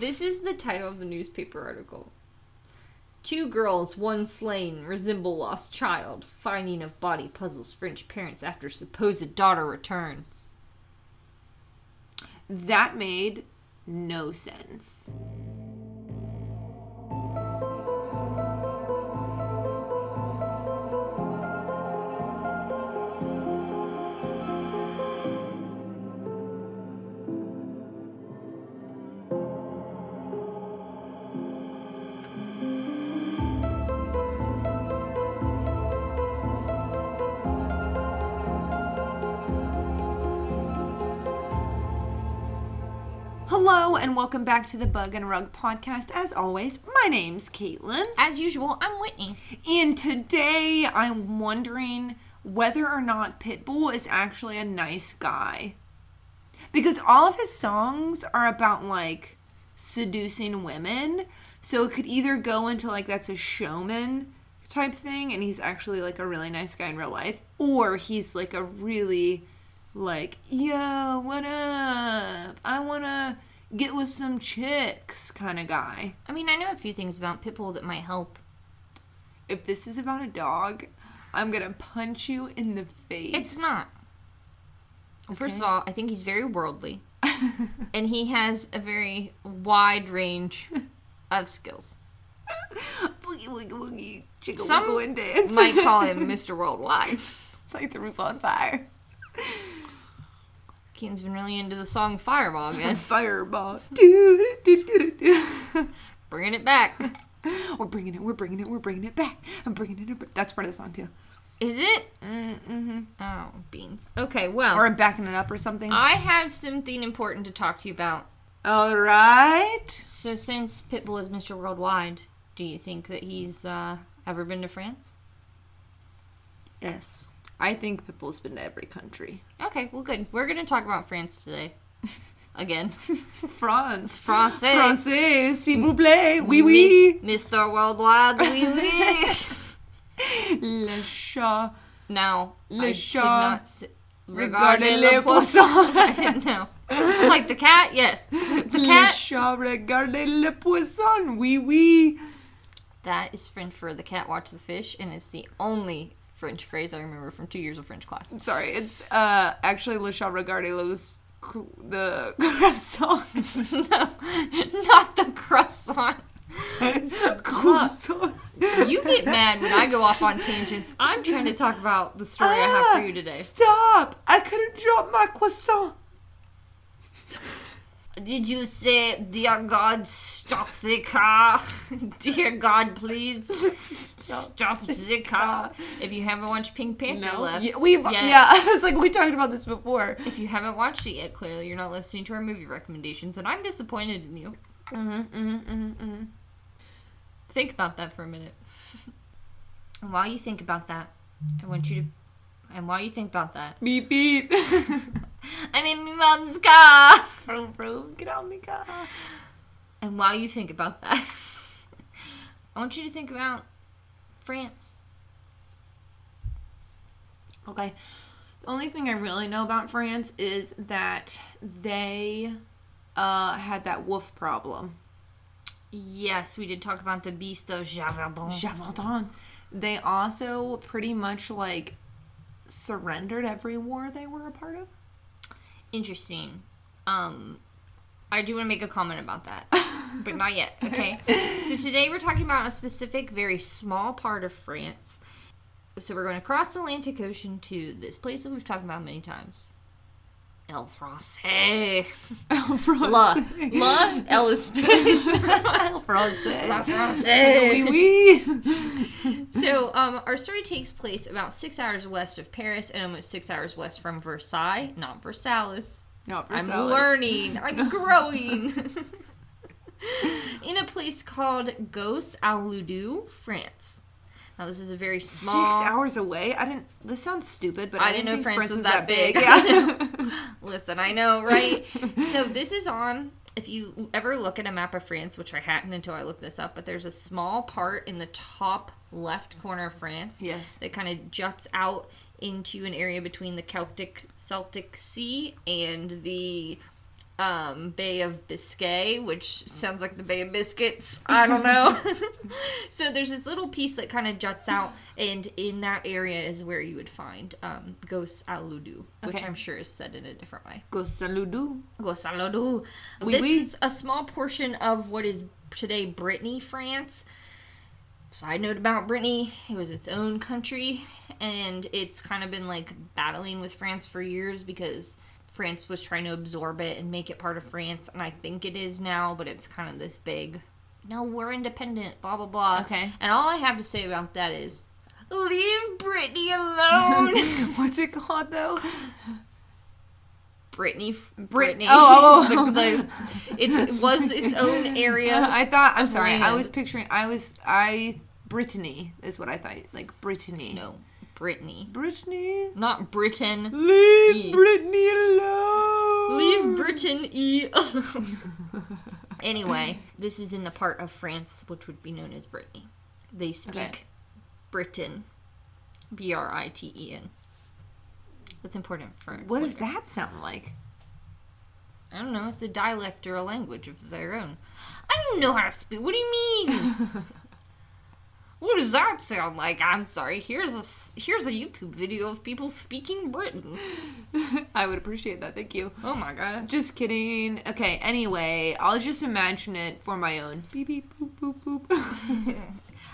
This is the title of the newspaper article. Two girls, one slain, resemble lost child. Finding of body puzzles French parents after supposed daughter returns. That made no sense. And welcome back to the Bug and Rug podcast. As always, my name's Caitlin, As usual, I'm Whitney. and today I'm wondering whether or not Pitbull is actually a nice guy. Because all of his songs are about like seducing women, so it could either go into like that's a showman type thing and he's actually like a really nice guy in real life, or he's like a really like, yo, what up? I wanna get with some chicks kind of guy. I mean, I know a few things about Pitbull that might help. If this is about a dog, I'm gonna punch you in the face. It's not. First of all, I think he's very worldly, and he has a very wide range of skills. boogie woogie woogie, chicka Some wiggle and dance. Might call him Mr. Worldwide. like the roof on fire. Keen's been really into the song Fireball again. Fireball. Bringing it back. We're bringing it. We're bringing it. We're bringing it back. I'm bringing it. That's part of the song too. Is it? Mm-hmm. Oh, beans. Okay, well, Or I'm backing it up or something. I have something important to talk to you about. All right. So, since Pitbull is Mr. Worldwide, do you think that he's uh, ever been to France? Yes. I think Pitbull's been to every country. Okay, well, good. We're going to talk about France today. Again. France. Francais. Français, s'il vous plaît. Oui, oui. Mis- Mr. Worldwide, oui, oui. Le chat. Now, Le I chat did not Regardez le poisson. no. Like the cat? Yes. The Le cat? chat regardez le poisson. Oui, oui. That is French for the cat watch the fish, and it's the only French phrase I remember from two years of French class. Sorry, it's uh actually Le chat regardez los the croissant. no, not the croissant. croissant. You get mad when I go off on tangents. I'm trying to talk about the story I have for you Ah, today. Stop! I could have dropped my croissant. Did you say, Dear God, stop the car? Dear God, please stop the car. If you haven't watched Pink Panther No, left, yeah, we yet- yeah. I was like, we talked about this before. if you haven't watched it yet, clearly you're not listening to our movie recommendations, and I'm disappointed in you. Mm-hmm, mm-hmm, mm-hmm, mm-hmm. Think about that for a minute. and while you think about that, I want you to. And while you think about that, Beep beep. I'm in my mom's car. Vroom, vroom, Get on me car. And while you think about that, I want you to think about France. Okay. The only thing I really know about France is that they uh, had that wolf problem. Yes, we did talk about the beast of Javardin. Javardin. They also pretty much like surrendered every war they were a part of. Interesting. Um, I do want to make a comment about that, but not yet. Okay. so today we're talking about a specific, very small part of France. So we're going to cross the Atlantic Ocean to this place that we've talked about many times. El Francais. La. La. El is Spanish. Francais. La Francais. Oui, oui. So, um, our story takes place about six hours west of Paris and almost six hours west from Versailles, not Versailles. Not I'm learning. I'm growing. In a place called Gos au France. Now, this is a very small. Six hours away. I didn't. This sounds stupid, but I I, didn't didn't know think France France, was was that that big. big. Yeah. Listen, I know, right? so this is on. If you ever look at a map of France, which I hadn't until I looked this up, but there's a small part in the top left corner of France yes. that kind of juts out into an area between the Celtic Celtic Sea and the um, Bay of Biscay, which sounds like the Bay of Biscuits. I don't know. so there's this little piece that kind of juts out, and in that area is where you would find um, Gos Aludu, which Okay. I'm sure is said in a different way. Go saludu. Gos Aludu. Oui, this oui. is a small portion of what is today Brittany, France. Side note about Brittany, it was its own country, and it's kind of been like battling with France for years because France was trying to absorb it and make it part of France, and I think it is now, but it's kind of this big, no, we're independent, blah, blah, blah. Okay. And all I have to say about that is, leave Brittany alone. What's it called though? Brittany, Brit- Brittany. oh, oh, oh. The- the- it was its own area. I thought. I'm sorry. I was picturing. I was. I. Brittany is what I thought. Like Brittany. No, Brittany. Brittany. Not Britain. Leave E. Brittany alone. Leave Britain E alone. anyway, this is in the part of France which would be known as Brittany. They speak Okay. Britain. B R I T E N. What's important for What does that sound like? I don't know. It's a dialect or a language of their own. I don't know how to speak. What do you mean? what does that sound like? I'm sorry. Here's a here's a YouTube video of people speaking Britain. I would appreciate that. Thank you. Oh my god. Just kidding. Okay. Anyway, I'll just imagine it for my own. Beep beep boop boop boop.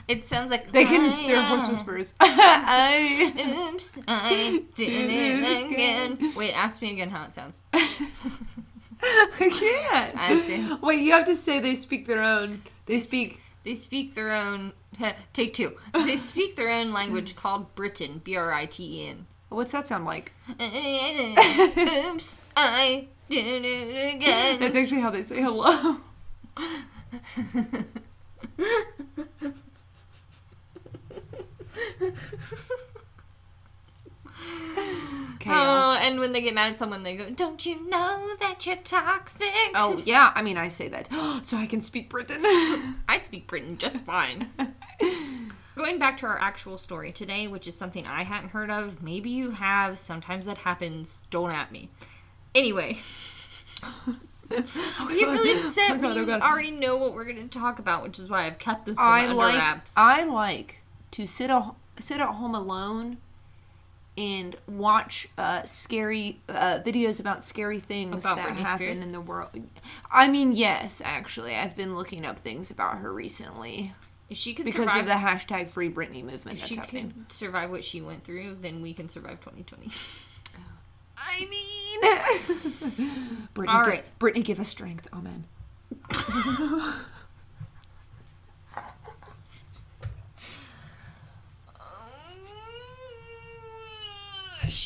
It sounds like they can. I They're horse whispers. I. Oops, I did it again. Wait, ask me again how it sounds. I can't. I see. Wait, you have to say they speak their own. They speak. They speak their own. Take two. They speak their own language called Britain. B R I T E N. What's that sound like? Oops, I did it again. That's actually how they say hello. Oh, and when they get mad at someone, they go, "Don't you know that you're toxic?" Oh yeah, I mean I say that so I can speak Britain. I speak Britain just fine. Going back to our actual story today, which is something I hadn't heard of. Maybe you have. Sometimes that happens. Don't at me. Anyway, oh, I get really upset Oh, God, oh, you God. already know what we're going to talk about, which is why I've kept this one I under like wraps. I like to sit a, sit at home alone and watch uh, scary uh, videos about scary things About that Britney happen Spears? in the world. I mean, yes, actually, I've been looking up things about her recently if she could because survive, of the hashtag Free Britney movement if that's she happening. could survive what she went through, then we can survive 2020. I mean, Brittany, All right. Brittany, give us strength. Amen.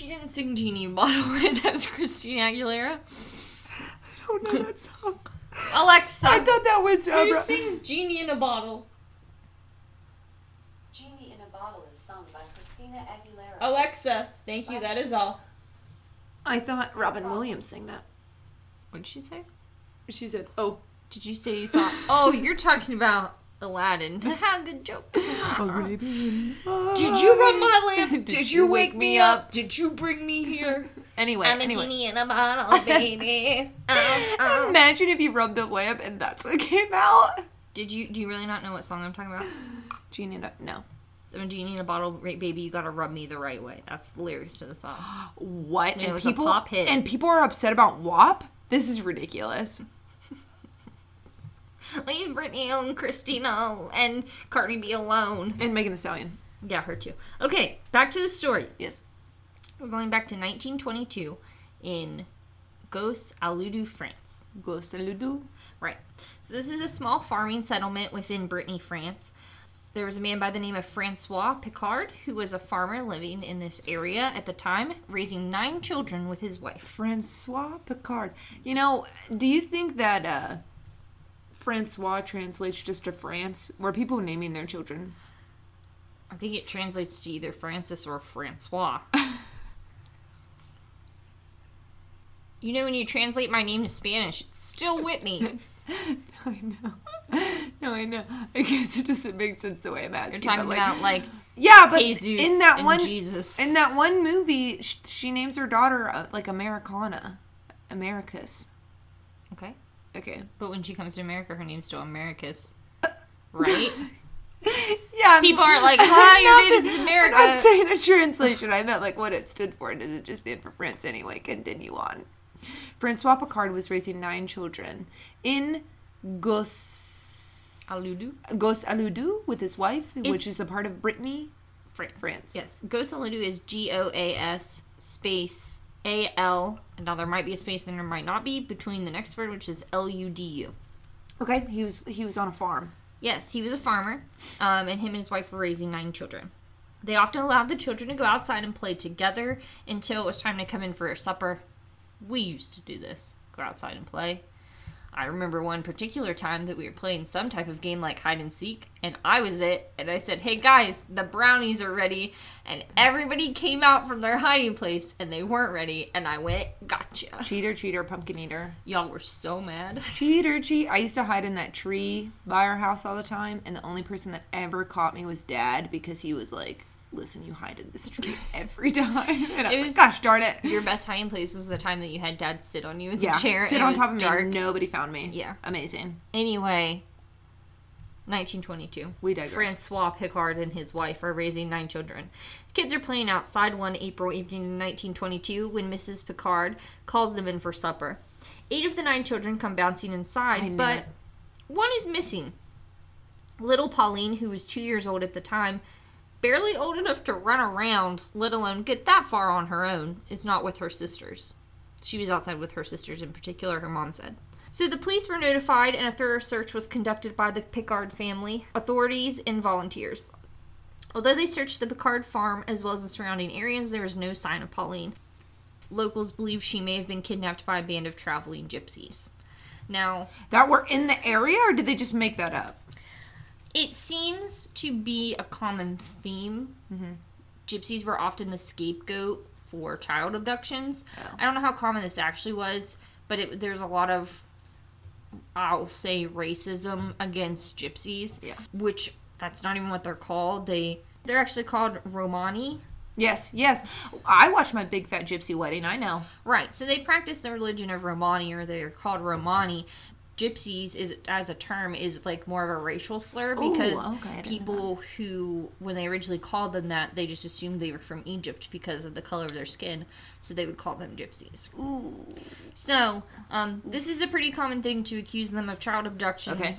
she didn't sing Genie in a Bottle. right? That was Christina Aguilera. I don't know that song. Alexa, I thought that was. Uh, who Ro- sings Genie in a Bottle? Genie in a Bottle is sung by Christina Aguilera. Alexa, thank you. That is all. I thought Robin Williams sang that. What did she say? She said, "Oh, Did you say you thought? Oh, you're talking about Aladdin. Good joke. Arabian Did you run my lamp? Did Did, you wake wake me me up? Did you bring me here? Anyway, I'm a anyway. genie in a bottle, baby. Ow, ow. Imagine if you rubbed the lamp and that's what came out. Did you? Do you really not know what song I'm talking about? Genie, no. no. So I'm a genie in a bottle, right, baby. You gotta rub me the right way. That's the lyrics to the song. What? and was a people pop hit. and people are upset about WAP. This is ridiculous. Leave Britney and Christina and Cardi B alone. And Megan Thee Stallion. Yeah, her too. Okay, back to the story. Yes. We're going back to 1922 in Gos Aludu, France. Ghost and Ludo. Right. So this is a small farming settlement within Brittany, France. There was a man by the name of Francois Picard who was a farmer living in this area at the time, raising nine children with his wife. Francois Picard. You know, do you think that uh Francois translates just to France? Were people naming their children? I think it translates to either Francis or Francois. you know, when you translate my name to Spanish, it's still Whitney. I know. No, I know. I guess it doesn't make sense the way I'm asking. You're talking but like, about like yeah, but Jesus in that one Jesus. in that one movie, sh- she names her daughter uh, like Americana, Americus. Okay. But when she comes to America, her name's still Americus. Right? Yeah. People aren't like, hi, your name that- is America." I'm not saying a translation. I meant like what it stood for. Does it just stand for France anyway? Continue on. Francois Picard was raising nine children in Gos Aludu? Gos Aludu with his wife, which is a part of Brittany. France. France. Yes. Gosaludu is G O A S space A L. And now there might be a space and there might not be between the next word, which is L U D U. Okay, he was he was on a farm. Yes, he was a farmer, um, and him and his wife were raising nine children. They often allowed the children to go outside and play together until it was time to come in for supper. We used to do this go outside and play. I remember one particular time that we were playing some type of game like hide and seek, and I was it, and I said, Hey guys, the brownies are ready, and everybody came out from their hiding place, and they weren't ready, and I went, Gotcha. Cheater, cheater, pumpkin eater. Y'all were so mad. Cheater, cheat. I used to hide in that tree by our house all the time, and the only person that ever caught me was dad because he was like, Listen, you hide in this tree every time. And I was, was- like, Gosh darn it. Your best hiding place was the time that you had dad sit on you in the chair. Sit on top of dark. me. Nobody found me. Yeah. Amazing. Anyway, 1922. We digress. Francois Picard and his wife are raising nine children. The kids are playing outside one April evening in 1922 when Mrs. Picard calls them in for supper. Eight of the nine children come bouncing inside, but it. one is missing. Little Pauline, who was two years old at the time, barely old enough to run around, let alone get that far on her own, is not with her sisters. She was outside with her sisters in particular, her mom said. So the police were notified and a thorough search was conducted by the Picard family, authorities, and volunteers. Although they searched the Picard farm as well as the surrounding areas, there was no sign of Pauline. Locals believe she may have been kidnapped by a band of traveling gypsies. Now, That were in the area, or did they just make that up? It seems to be a common theme. Mm-hmm. Gypsies were often the scapegoat for child abductions. Oh. I don't know how common this actually was, but it, there's a lot of, I'll say, racism against gypsies. Yeah. Which that's not even what they're called. They they're actually called Romani. Yes, yes. I watched my big fat gypsy wedding. I know. Right. So they practice the religion of Romani, or they're called Romani. Gypsies is as a term is like more of a racial slur Ooh, because okay, didn't know people who when they originally called them that they just assumed they were from Egypt because of the color of their skin, so they would call them gypsies. Ooh. So um, this is a pretty common thing to accuse them of child abductions. Okay.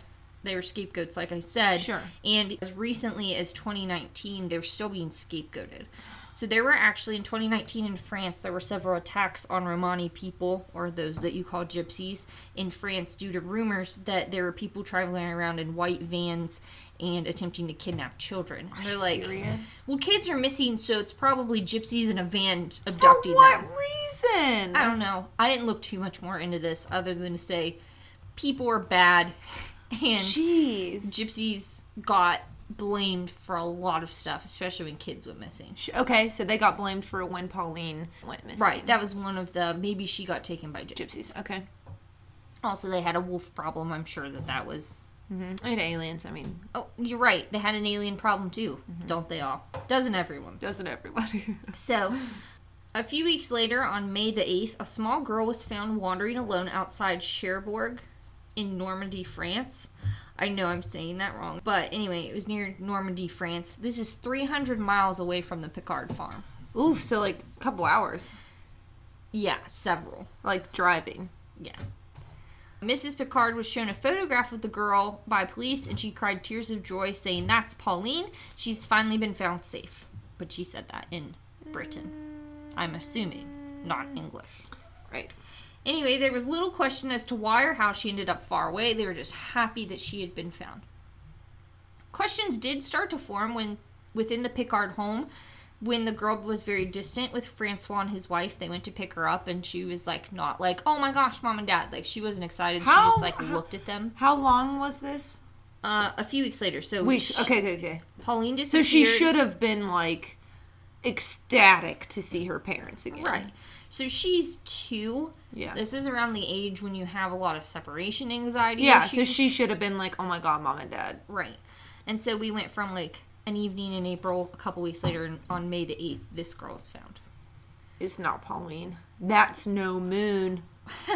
They were scapegoats, like I said. Sure. And as recently as 2019, they're still being scapegoated. So there were actually in 2019 in France, there were several attacks on Romani people, or those that you call gypsies, in France due to rumors that there were people traveling around in white vans and attempting to kidnap children. They're like, serious? well, kids are missing, so it's probably gypsies in a van abducting them. For what them. reason? I don't know. I didn't look too much more into this other than to say people are bad and Jeez. gypsies got blamed for a lot of stuff, especially when kids went missing. Okay, so they got blamed for when Pauline went missing. Right, that was one of the maybe she got taken by gypsies. gypsies. Okay. Also, they had a wolf problem. I'm sure that that was. Mm-hmm. And aliens. I mean, Oh, you're right. They had an alien problem too, don't they all? Doesn't everyone? doesn't everybody? So, a few weeks later, on May the 8th, a small girl was found wandering alone outside Cherbourg in Normandy, France. I know I'm saying that wrong, but anyway, it was near Normandy, France. This is 300 miles away from the Picard farm. Oof. So like a couple hours, Yeah, several. like driving. Yeah. Mrs. Picard was shown a photograph of the girl by police and she cried tears of joy, saying, That's Pauline. She's finally been found safe. But she said that in Britain. I'm assuming, not English. Right. Anyway, there was little question as to why or how she ended up far away. They were just happy that she had been found. Questions did start to form when within the Picard home when the girl was very distant with Francois and his wife. They went to pick her up and she was like not like, "Oh my gosh, mom and dad." Like she wasn't excited. she just like how- looked at them. How long was this? Uh, a few weeks later, so Weeks. sh- Okay. Okay. Okay. Pauline disappeared. So she should have been like ecstatic to see her parents again. Right. So she's two. Yeah. This is around the age when you have a lot of separation anxiety. Yeah. So she should have been like, "Oh my god, mom and dad." Right. And so we went from like an evening in April, a couple weeks later, on May the 8th, this girl was found. It's not Pauline. That's no moon.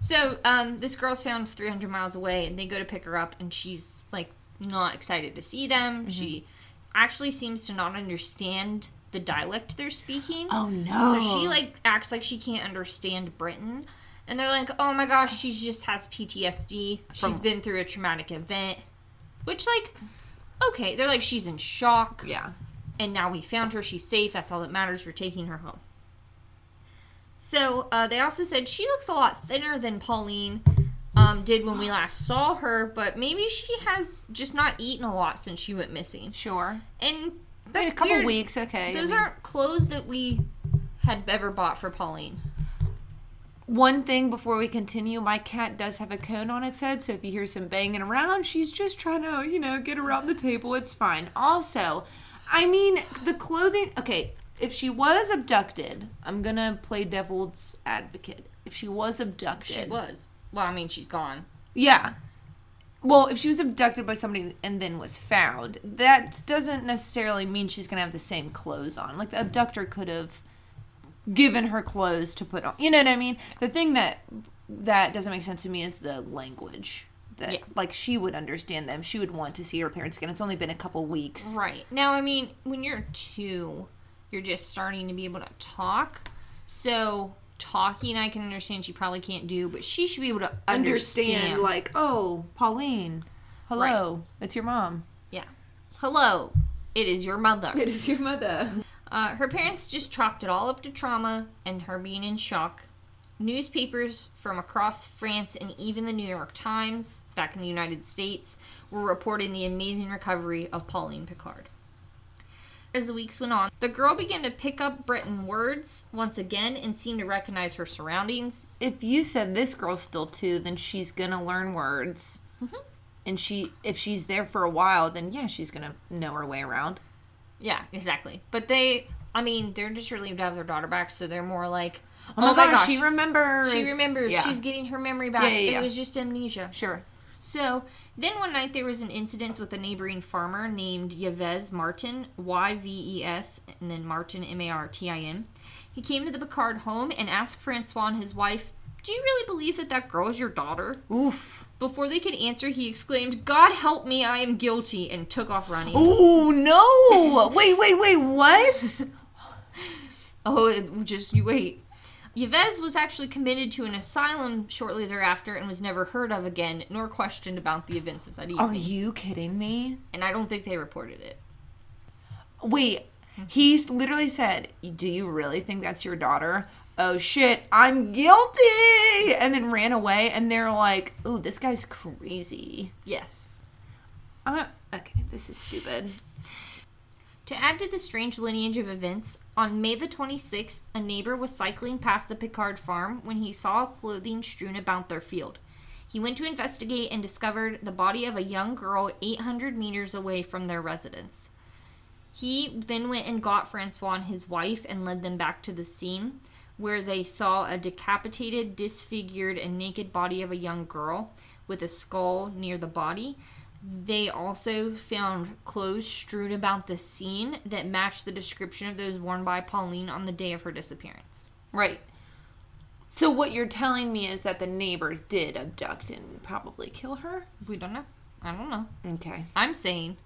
So, um, this girl's found 300 miles away, and they go to pick her up, and she's like not excited to see them. Mm-hmm. She actually seems to not understand the dialect they're speaking. Oh no. So she like acts like she can't understand Britain. And they're like, oh my gosh, she just has PTSD. She's been through a traumatic event. Which, like, okay. They're like, she's in shock. Yeah. And now we found her. She's safe. That's all that matters. We're taking her home. So uh, they also said she looks a lot thinner than Pauline um, did when we last saw her, but maybe she has just not eaten a lot since she went missing. Sure. And I mean, a couple weird. weeks, okay. I Those mean- aren't clothes that we had ever bought for Pauline. One thing before we continue, my cat does have a cone on its head, so if you hear some banging around, she's just trying to, you know, get around the table. It's fine. Also, I mean, the clothing. Okay, if she was abducted, I'm gonna play devil's advocate. If she was abducted, She was. Well, I mean, she's gone. Yeah. Well, if she was abducted by somebody and then was found, that doesn't necessarily mean she's going to have the same clothes on. Like the abductor could have given her clothes to put on. You know what I mean? The thing that that doesn't make sense to me is the language. That Yeah. like she would understand them. She would want to see her parents again. It's only been a couple weeks. Right. Now, I mean, when you're two, you're just starting to be able to talk. So, talking, I can understand she probably can't do, but she should be able to understand. Understand like, "Oh, Pauline. Hello. It's your mom." yeah. Hello, it is your mother. It is your mother. Uh, her parents just chalked it all up to trauma and her being in shock. Newspapers from across France and even the New York Times, back in the United States, were reporting the amazing recovery of Pauline Picard. As the weeks went on, the girl began to pick up Breton words once again and seemed to recognize her surroundings. if you said this girl's still two, then she's gonna learn words. Mm-hmm. And she, if she's there for a while, then yeah, she's gonna know her way around. Yeah, exactly. But they, I mean, they're just relieved to have their daughter back, so they're more like, Oh my, oh gosh, she remembers. She remembers. Yeah. She's getting her memory back. Yeah, yeah. It was just amnesia. sure. So then one night there was an incident with a neighboring farmer named Yves Martin, Y V E S, and then Martin, M A R T I N. He came to the Picard home and asked Francois and his wife, Do you really believe that that girl is your daughter? Oof. Before they could answer, he exclaimed, God help me, I am guilty, and took off running. Oh no! wait, wait, wait. What? Oh, just you wait. Yves was actually committed to an asylum shortly thereafter and was never heard of again, nor questioned about the events of that evening. Are you kidding me? and I don't think they reported it. Wait. He literally said, "Do you really think that's your daughter?" Oh shit, I'm guilty, and then ran away. And they're like, "Ooh, this guy's crazy." Yes. Uh, okay, this is stupid. To add to the strange lineage of events, on May the 26th, a neighbor was cycling past the Picard farm when he saw clothing strewn about their field. He went to investigate and discovered the body of a young girl 800 meters away from their residence. He then went and got Francois and his wife and led them back to the scene, where they saw a decapitated, disfigured, and naked body of a young girl with a skull near the body. They also found clothes strewn about the scene that matched the description of those worn by Pauline on the day of her disappearance. Right. So what you're telling me is that the neighbor did abduct and probably kill her? We don't know. I don't know. Okay. I'm saying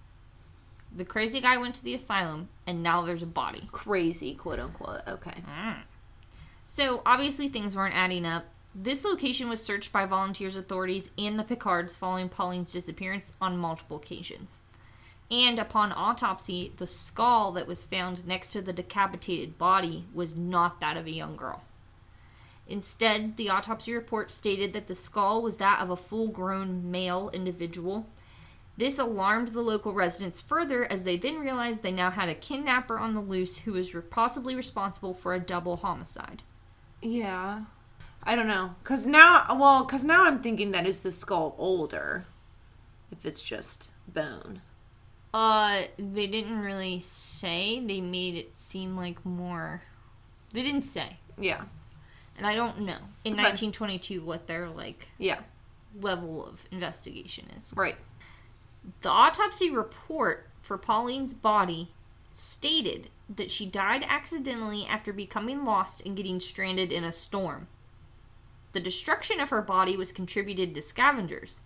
the crazy guy went to the asylum and now there's a body. Crazy, quote unquote. Okay. Mm. So obviously things weren't adding up. This location was searched by volunteers, authorities, and the Picards following Pauline's disappearance on multiple occasions. And upon autopsy, the skull that was found next to the decapitated body was not that of a young girl. Instead, the autopsy report stated that the skull was that of a full grown male individual. This alarmed the local residents further as they then realized they now had a kidnapper on the loose who was possibly responsible for a double homicide. Yeah. I don't know. Cause now, well, cause now I'm thinking that is the skull older, if it's just bone. Uh, they didn't really say. They made it seem like more. They didn't say, Yeah. and I don't know in That's fine. 1922 what their like Yeah. level of investigation is. Right. The autopsy report for Pauline's body stated that she died accidentally after becoming lost and getting stranded in a storm. The destruction of her body was contributed to scavengers.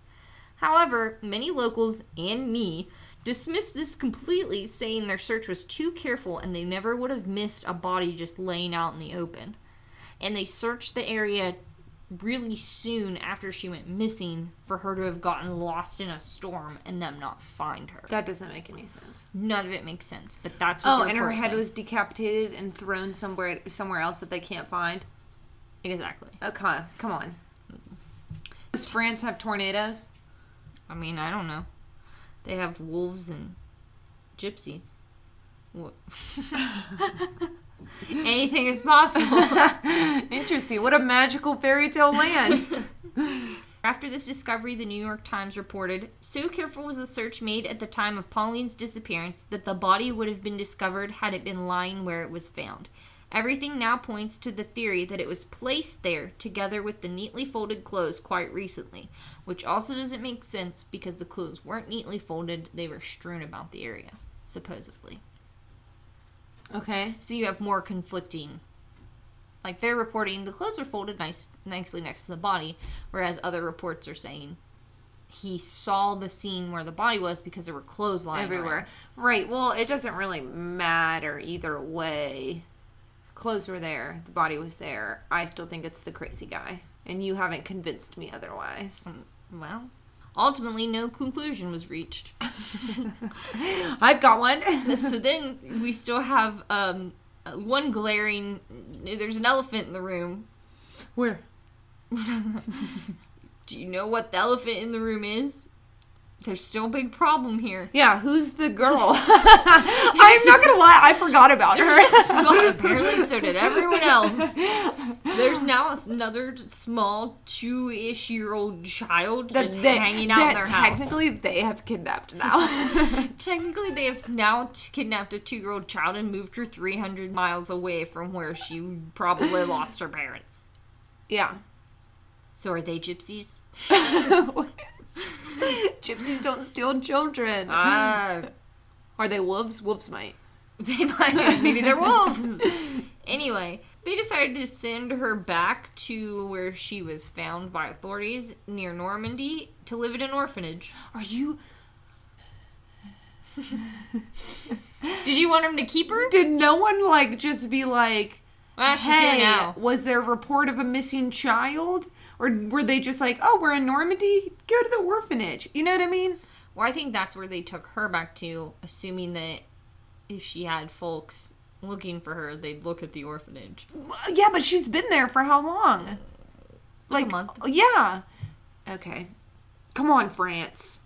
However, many locals and me dismissed this completely, saying their search was too careful and they never would have missed a body just laying out in the open. And they searched the area really soon after she went missing for her to have gotten lost in a storm and them not find her. That doesn't make any sense. None of it makes sense, but that's what Oh, and her head was decapitated and thrown somewhere somewhere else that they can't find. Exactly. Okay, come on. Does France have tornadoes? I mean, I don't know. They have wolves and gypsies. What? Anything is possible. Interesting. What a magical fairy tale land. After this discovery, the New York Times reported So careful was the search made at the time of Pauline's disappearance that the body would have been discovered had it been lying where it was found. Everything now points to the theory that it was placed there together with the neatly folded clothes quite recently, which also doesn't make sense because the clothes weren't neatly folded, they were strewn about the area, supposedly. okay. So you have more conflicting. Like they're reporting the clothes were folded nice, nicely next to the body, whereas other reports are saying he saw the scene where the body was because there were clothes lying Everywhere. around. Right. Well, it doesn't really matter either way. Clothes were there. The body was there. I still think it's the crazy guy. And you haven't convinced me otherwise. Well, ultimately, no conclusion was reached. I've got one. so then we still have um, one glaring. There's an elephant in the room. Where? Do you know what the elephant in the room is? There's still a big problem here. Yeah, who's the girl? I'm not gonna lie, I forgot about her. Small- apparently, so did everyone else. There's now another small two-ish year old child That just they- hanging out in their house. technically they have kidnapped now. Technically, they have now t- kidnapped a two-year-old child and moved her 300 miles away from where she probably lost her parents. yeah. So are they gypsies? Gypsies don't steal children. Ah, Are they wolves? Wolves might. they might. Maybe they're wolves. Anyway, they decided to send her back to where she was found by authorities near Normandy to live in an orphanage. Are you? Did you want him to keep her? Did no one like just be like, Well, "Hey, was there a report of a missing child?" Or were they just like, "Oh, we're in Normandy. Go to the orphanage." You know what I mean? Well, I think that's where they took her back to, assuming that if she had folks looking for her, they'd look at the orphanage. Yeah, but she's been there for how long? Like a month. Yeah. Okay. Come on, France.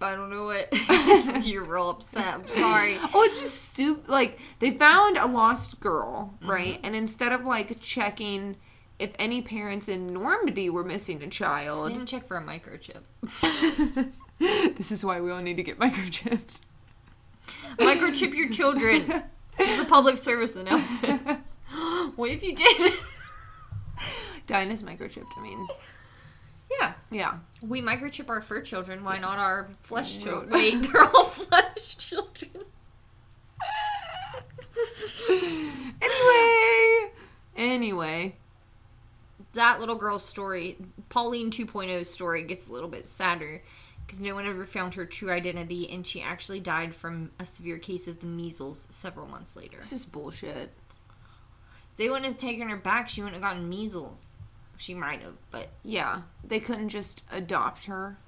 I don't know what. You're real upset. I'm sorry. Oh, it's just stupid. Like they found a lost girl, Mm-hmm. right? And instead of like checking if any parents in Normandy were missing a They child, didn't check for a microchip. this is why we all need to get microchips. Microchip your children. This is a public service announcement. what if you did? Dinah's microchipped. I mean, yeah. yeah. We microchip our fur children. Why not our flesh children? Wait, they're all flesh children. Anyway, anyway, that little girl's story, Pauline 2.0's story, gets a little bit sadder because no one ever found her true identity, and she actually died from a severe case of the measles several months later. this is bullshit. If they wouldn't have taken her back, she wouldn't have gotten measles. She might have, but Yeah, they couldn't just adopt her.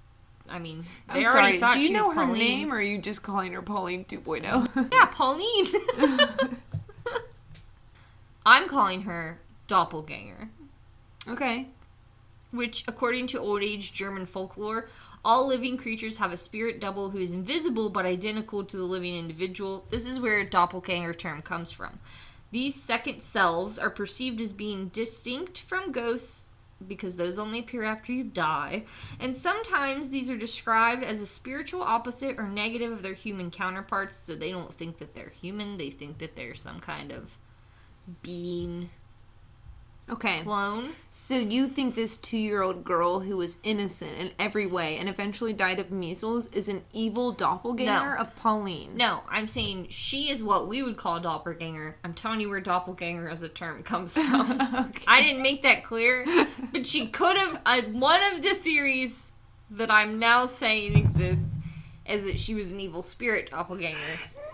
I mean, I'm already sorry. Do you know her Pauline. name, or are you just calling her Pauline oh? 2.0? Yeah, Pauline. I'm calling her doppelganger. okay. which, according to old age German folklore, all living creatures have a spirit double who is invisible but identical to the living individual. This is where doppelganger term comes from. These second selves are perceived as being distinct from ghosts because those only appear after you die, and sometimes these are described as a spiritual opposite or negative of their human counterparts, so they don't think that they're human, they think that they're some kind of being Okay. clone. So you think this two-year-old girl who was innocent in every way and eventually died of measles is an evil doppelganger No. of Pauline? No, I'm saying she is what we would call a doppelganger. I'm telling you where doppelganger as a term comes from. I didn't make that clear, but she could have. Uh, one of the theories that I'm now saying exists is that she was an evil spirit doppelganger.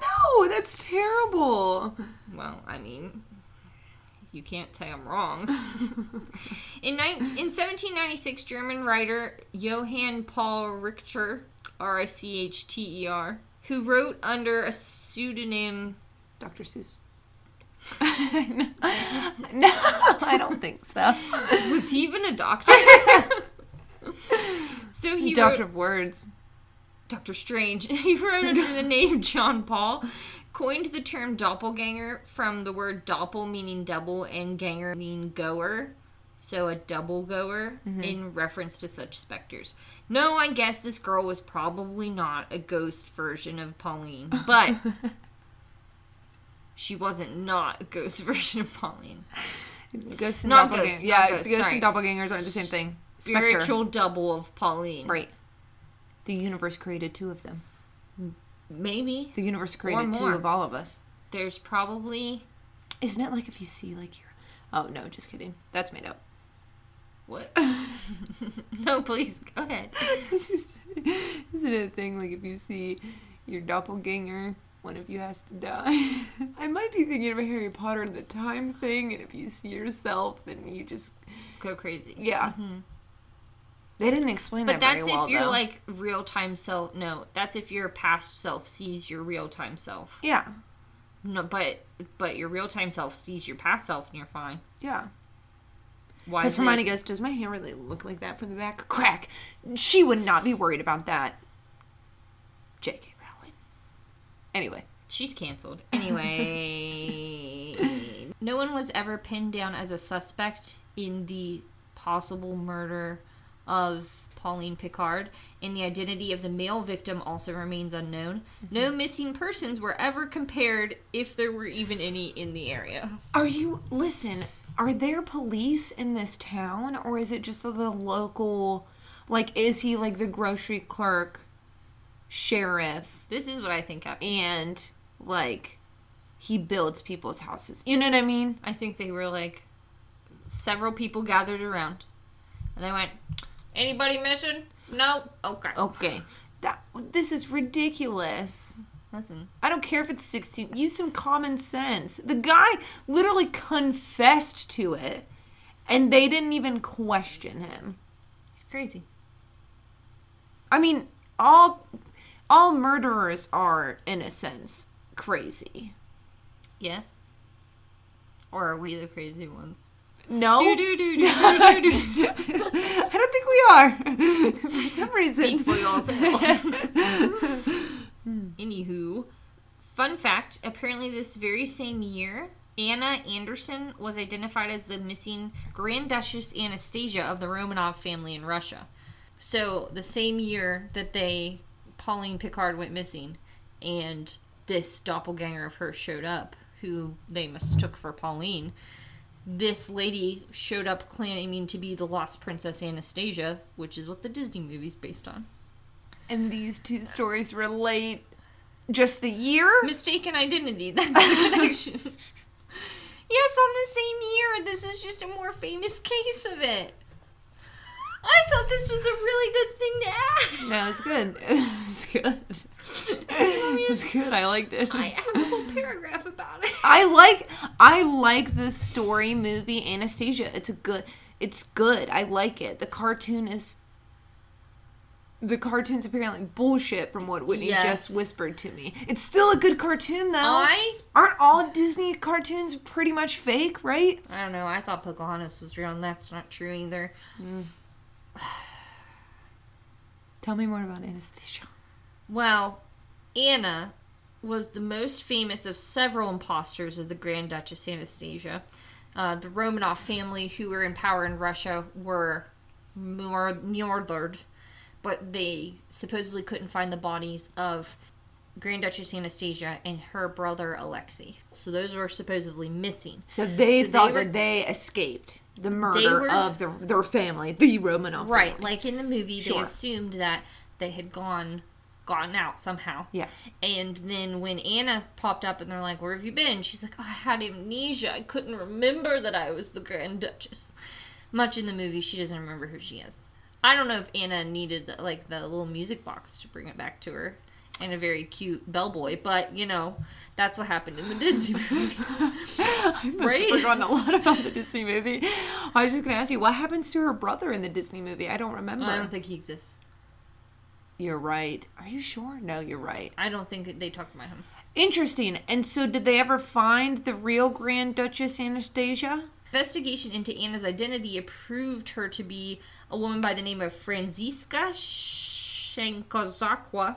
No, that's terrible. Well, I mean, you can't say I'm wrong. in, nine in 1796, German writer Johann Paul Richter, R I C H T E R, who wrote under a pseudonym. Dr. Seuss. no, I don't think so. Was he even a doctor? so he Doctor wrote of Words. Doctor Strange. He wrote under the name John Paul, coined the term doppelganger from the word doppel meaning double and ganger meaning goer. So a double goer mm-hmm. in reference to such specters. No, I guess this girl was probably not a ghost version of Pauline, but she wasn't not a ghost version of Pauline. Ghosts and Not doppelgangers. ghosts, yeah, ghosts, ghosts and doppelgangers aren't the same thing. Spectre. Spiritual double of Pauline. Right. The universe created two of them. Hmm. Maybe. The universe created two of all of us. There's probably Isn't it like if you see like your Oh no, just kidding. That's made up. what? no, please go ahead. Isn't it a thing like if you see your doppelganger, one of you has to die? I might be thinking of a Harry Potter the time thing, and if you see yourself, then you just Go crazy. yeah. Mm-hmm. They didn't explain But that very that's well if your like real time self. No, that's if your past self sees your real time self. yeah, No, but but your real time self sees your past self, and you're fine. yeah. Why? Because Hermione it, goes, "Does my hair really look like that from the back?" Crack. She would not be worried about that. J.K. Rowling. Anyway, she's canceled anyway. no one was ever pinned down as a suspect in the possible murder of Pauline Picard, and the identity of the male victim also remains unknown. No mm-hmm. missing persons were ever compared, if there were even any in the area. are you listen? Are there police in this town, or is it just the local? Like, is he like the grocery clerk, sheriff, This is what I think happened. and like he builds people's houses? You know what I mean? I think they were like several people gathered around, and they went, "Anybody missing? No. Okay. Okay, that this is ridiculous. Listen, I don't care if it's 16. Use some common sense. The guy literally confessed to it, and they didn't even question him. He's crazy. I mean, all all murderers are, in a sense, crazy. Yes. Or are we the crazy ones? No. I don't think we are. For some reason, for. Hmm. Anywho, fun fact: apparently, this very same year, Anna Anderson was identified as the missing Grand Duchess Anastasia of the Romanov family in Russia. So the same year that they Pauline Picard went missing, and this doppelganger of hers showed up, who they mistook for Pauline. This lady showed up claiming to be the lost princess Anastasia, which is what the Disney movie's based on. and these two stories relate. Just the year. Mistaken identity. That's the connection. yes, on the same year. This is just a more famous case of it. I thought this was a really good thing to add. No, it's good. It's good. It's good. I liked it. I have a whole paragraph about it. I like I like the story movie Anastasia. It's a good it's good. I like it. The cartoon is the cartoon's apparently bullshit from what Whitney Yes. just whispered to me. It's still a good cartoon though. I Aren't all Disney cartoons pretty much fake, right? I don't know. I thought Pocahontas was real, and that's not true either. Mm. Tell me more about Anastasia. Well, Anna was the most famous of several imposters of the Grand Duchess Anastasia. Uh, the Romanov family, who were in power in Russia, were murdered, but they supposedly couldn't find the bodies of Grand Duchess Anastasia and her brother Alexei. So those were supposedly missing. So they So they thought were- that they escaped the murder were- of their, their family, the Romanov Right, family. like in the movie, they assumed that they had gone gotten out somehow. Yeah. And then when Anna popped up and they're like, "Where have you been?" She's like, oh, "I had amnesia. I couldn't remember that I was the Grand Duchess." Much in the movie, she doesn't remember who she is. I don't know if Anna needed the, like the little music box to bring it back to her, and a very cute bellboy. But you know, that's what happened in the Disney movie. I must Right? have forgotten a lot about the Disney movie. I was just going to ask you, what happens to her brother in the Disney movie? I don't remember. I don't think he exists. You're right. Are you sure? No, you're right. I don't think that they talked about him. Interesting. And so, did they ever find the real Grand Duchess Anastasia? Investigation into Anna's identity proved her to be a woman by the name of Franziska Szenkozakwa,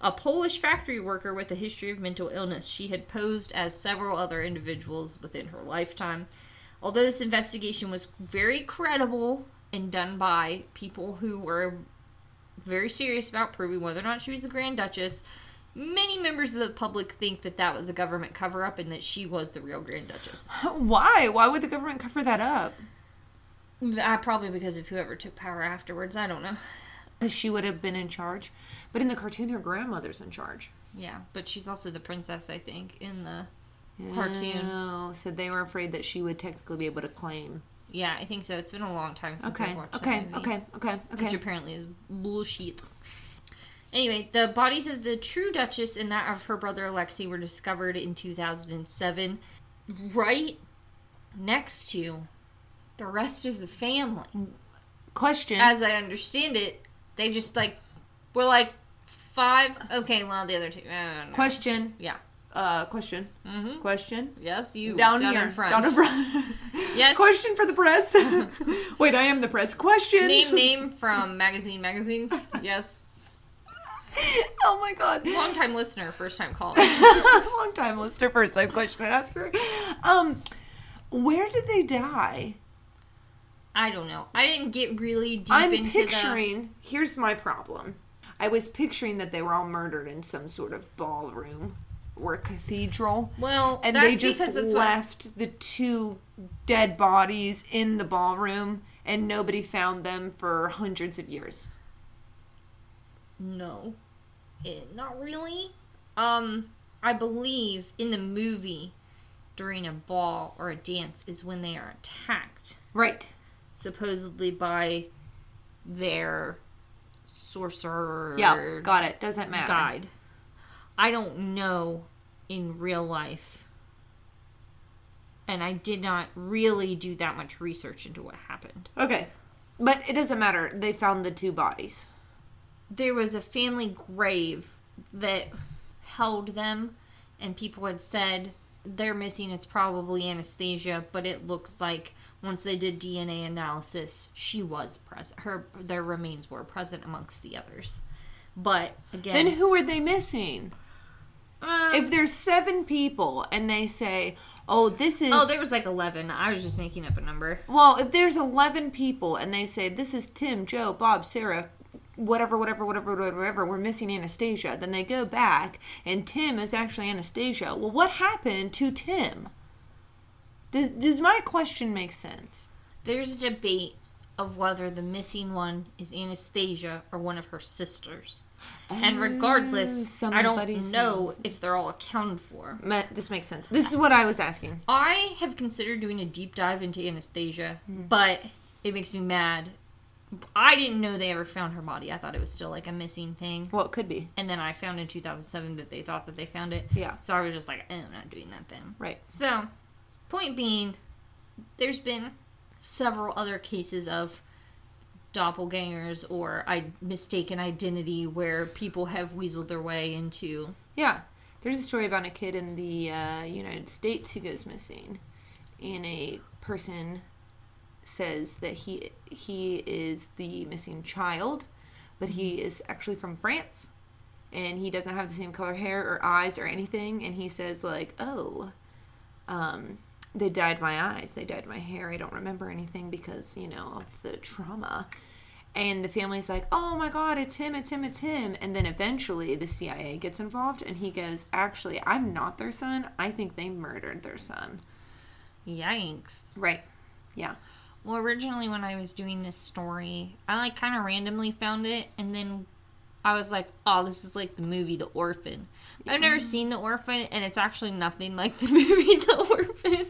a Polish factory worker with a history of mental illness. She had posed as several other individuals within her lifetime. Although this investigation was very credible and done by people who were very serious about proving whether or not she was the Grand Duchess, many members of the public think that that was a government cover up and that she was the real Grand Duchess. Why? Why would the government cover that up? Uh, probably because of whoever took power afterwards. I don't know. Because she would have been in charge. But in the cartoon, her grandmother's in charge. Yeah, but she's also the princess, I think, in the oh, cartoon. Oh, so they were afraid that she would technically be able to claim. Yeah, I think so. It's been a long time since Okay, I've watched it. okay, that movie, okay, okay, Which okay. apparently is bullshit. Anyway, the bodies of the true Duchess and that of her brother Alexei were discovered in 2007, right next to the rest of the family. Question. As I understand it, they just like were like five. Okay, well the other two. I don't know. question. Yeah. Uh, question. Mm-hmm. Question. Yes, you Down, down here. in front. Down in front. Yes. Question for the press. Wait, I am the press. Question. Name name from magazine magazine. Yes. oh my god. Long time listener, first time caller. Long time listener, first time question asker. Um, where did they die? I don't know. I didn't get really deep into. I'm into picturing. Here's my problem. I was picturing that they were all murdered in some sort of ballroom or cathedral. Well, and that's they just because that's what. left the two dead bodies in the ballroom and nobody found them for hundreds of years. No, it, not really. Um, I believe in the movie, during a ball or a dance is when they are attacked, Right. Supposedly by their sorcerer. Yeah, got it. Doesn't matter. guide. I don't know in real life. And I did not really do that much research into what happened. Okay. But it doesn't matter. They found the two bodies. There was a family grave that held them, and people had said they're missing. It's probably Anastasia, but it looks like once they did DNA analysis, she was present. Her their remains were present amongst the others. But again, Then who are they missing? um, If there's seven people and they say, oh, this is. Oh, there was like 11. I was just making up a number. Well, if there's 11 people and they say, this is Tim, Joe, Bob, Sarah, whatever, whatever, whatever, whatever, whatever, we're missing Anastasia, then they go back and Tim is actually Anastasia. Well, what happened to Tim? Does, does my question make sense? There's a debate of whether the missing one is Anastasia or one of her sisters. And regardless, I don't know if they're all accounted for. This makes sense. This is what I was asking. I have considered doing a deep dive into Anastasia, Hmm. but it makes me mad. I didn't know they ever found her body. I thought it was still like a missing thing. Well, it could be. And then I found in 2007 that they thought that they found it. Yeah. So I was just like, eh, I'm not doing that then. Right. So, point being, there's been several other cases of doppelgangers or I mistaken identity where people have weaseled their way into. Yeah. There's a story about a kid in the uh, United States who goes missing, and a person says that he he is the missing child, but he is actually from France, and he doesn't have the same color hair or eyes or anything, and he says like, oh, um, they dyed my eyes, they dyed my hair, I don't remember anything because you know of the trauma, And the family's like, oh my God, it's him, it's him, it's him. And then eventually the CIA gets involved and he goes, actually, I'm not their son. I think they murdered their son. Yikes. Right. Yeah. Well, originally when I was doing this story, I like kind of randomly found it, and then I was like, "Oh, this is like the movie The Orphan." I've never seen The Orphan, and it's actually nothing like the movie The Orphan.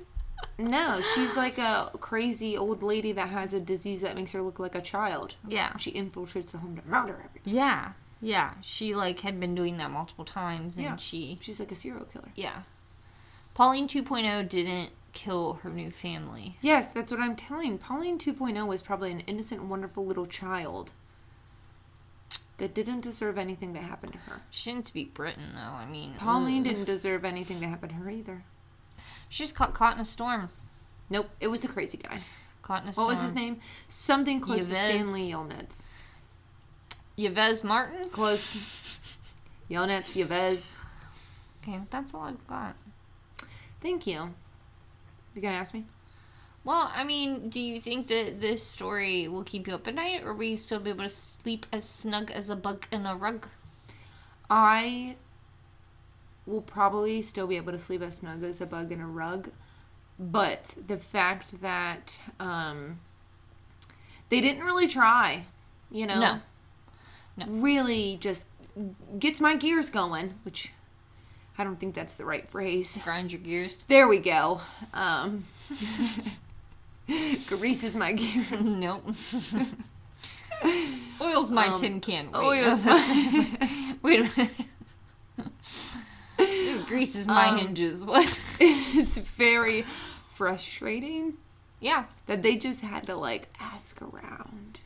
No, she's like a crazy old lady that has a disease that makes her look like a child. Yeah, She infiltrates the home to murder everybody. yeah, yeah. She like had been doing that multiple times, and Yeah. she, She's like a serial killer. yeah. Pauline 2.0 didn't kill her new family. Yes, that's what I'm telling. Pauline 2.0 was probably an innocent, wonderful little child that didn't deserve anything that happened to her. She didn't speak Breton though. I mean, Pauline didn't deserve anything that happened to her either. She just got caught in a storm. Nope, it was the crazy guy. Caught in a storm. What was his name? Something close to Stanley Yelnats. Yves Martin. Close. Yelnats, Yves. Okay, that's all I've got. Thank you. You gonna ask me? Well, I mean, do you think that this story will keep you up at night, or will you still be able to sleep as snug as a bug in a rug? I will probably still be able to sleep as snug as a bug in a rug, but the fact that um, they didn't really try, you know, No. No. really just gets my gears going, which I don't think that's the right phrase. Grind your gears. There we go. Um, greases my gears. nope. Oil's my Um, tin can. Wait, oil's Wait a minute. It greases my Um, hinges. What? it's very frustrating yeah. that they just had to like ask around.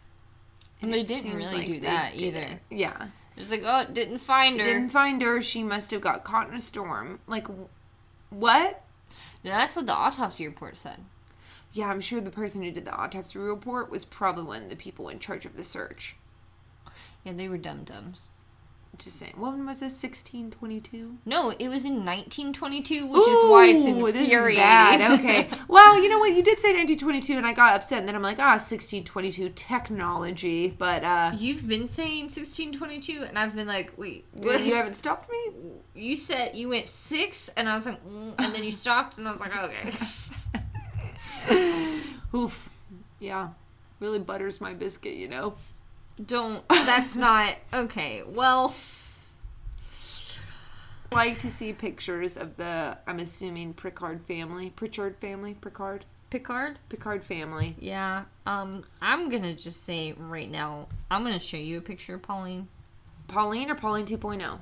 And they didn't really like do that didn't. either. Yeah. It's like, oh, didn't find her. Didn't find her. She must have got caught in a storm. Like, wh- what? That's what the autopsy report said. Yeah, I'm sure the person who did the autopsy report was probably one of the people in charge of the search. Yeah, they were dum dums. Just saying. When was this? 1622? No, it was in 1922, which is why it's Ooh, infuriating. This is bad. Okay. well, you know what? You did say 1922, and I got upset, and then I'm like, ah, 1622 technology. But uh, You've been saying 1622, and I've been like, wait, you what? you haven't stopped me. You said you went six, and I was like, mm, and then you stopped, and I was like, okay. Oof. Yeah. Really butters my biscuit, you know. Don't. That's not okay. Well, like to see pictures of the I'm assuming Picard family, Pritchard family, Picard, Picard. Picard family. Yeah. Um, I'm gonna just say right now, I'm gonna show you a picture of Pauline. Pauline or Pauline 2.0?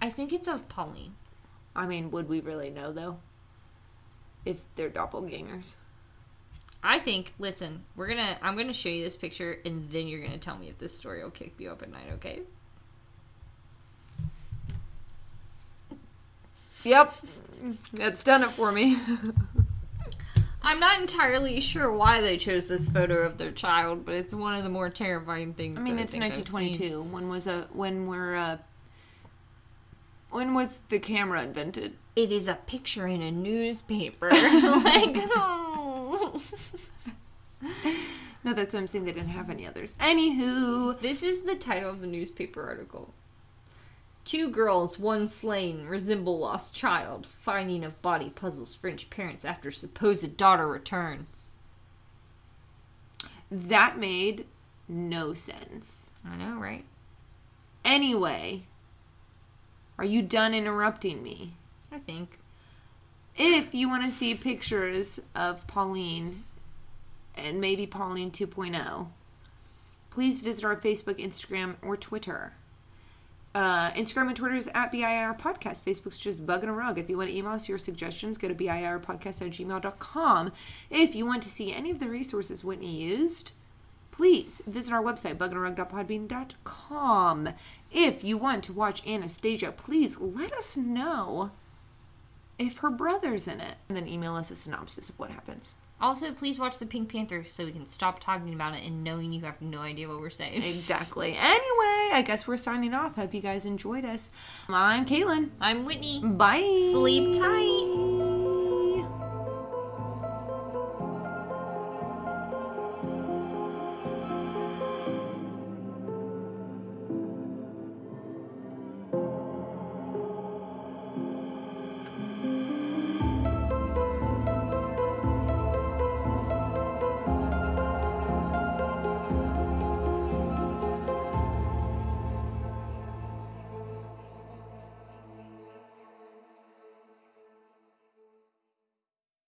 I think it's of Pauline. I mean, would we really know though? If they're doppelgangers. I think. Listen, we're gonna. I'm gonna show you this picture, and then you're gonna tell me if this story will kick you up at night. Okay? Yep. That's done it for me. I'm not entirely sure why they chose this photo of their child, but it's one of the more terrifying things. I mean, it's I've 1922. When was a when were uh when was the camera invented? It is a picture in a newspaper. like, no. No, that's what I'm saying. They didn't have any others. Anywho, This is the title of the newspaper article. Two girls, one slain, resemble lost child. Finding of body puzzles French parents after supposed daughter returns. that made no sense. I know, right? Anyway, are you done interrupting me? I think. If you want to see pictures of Pauline and maybe Pauline 2.0, please visit our Facebook, Instagram, or Twitter. Uh, Instagram and Twitter is at BIR Podcast. Facebook's just Bug in a Rug. If you want to email us your suggestions, go to BIRpodcast at gmail.com. If you want to see any of the resources Whitney used, please visit our website, buggingdarug.podbean.com. If you want to watch Anastasia, please let us know if her brother's in it. And then email us a synopsis of what happens. Also, please watch the Pink Panther so we can stop talking about it and knowing you have no idea what we're saying. Exactly. Anyway, I guess we're signing off. Hope you guys enjoyed us. I'm Kaylin. I'm Whitney. Bye. Sleep tight.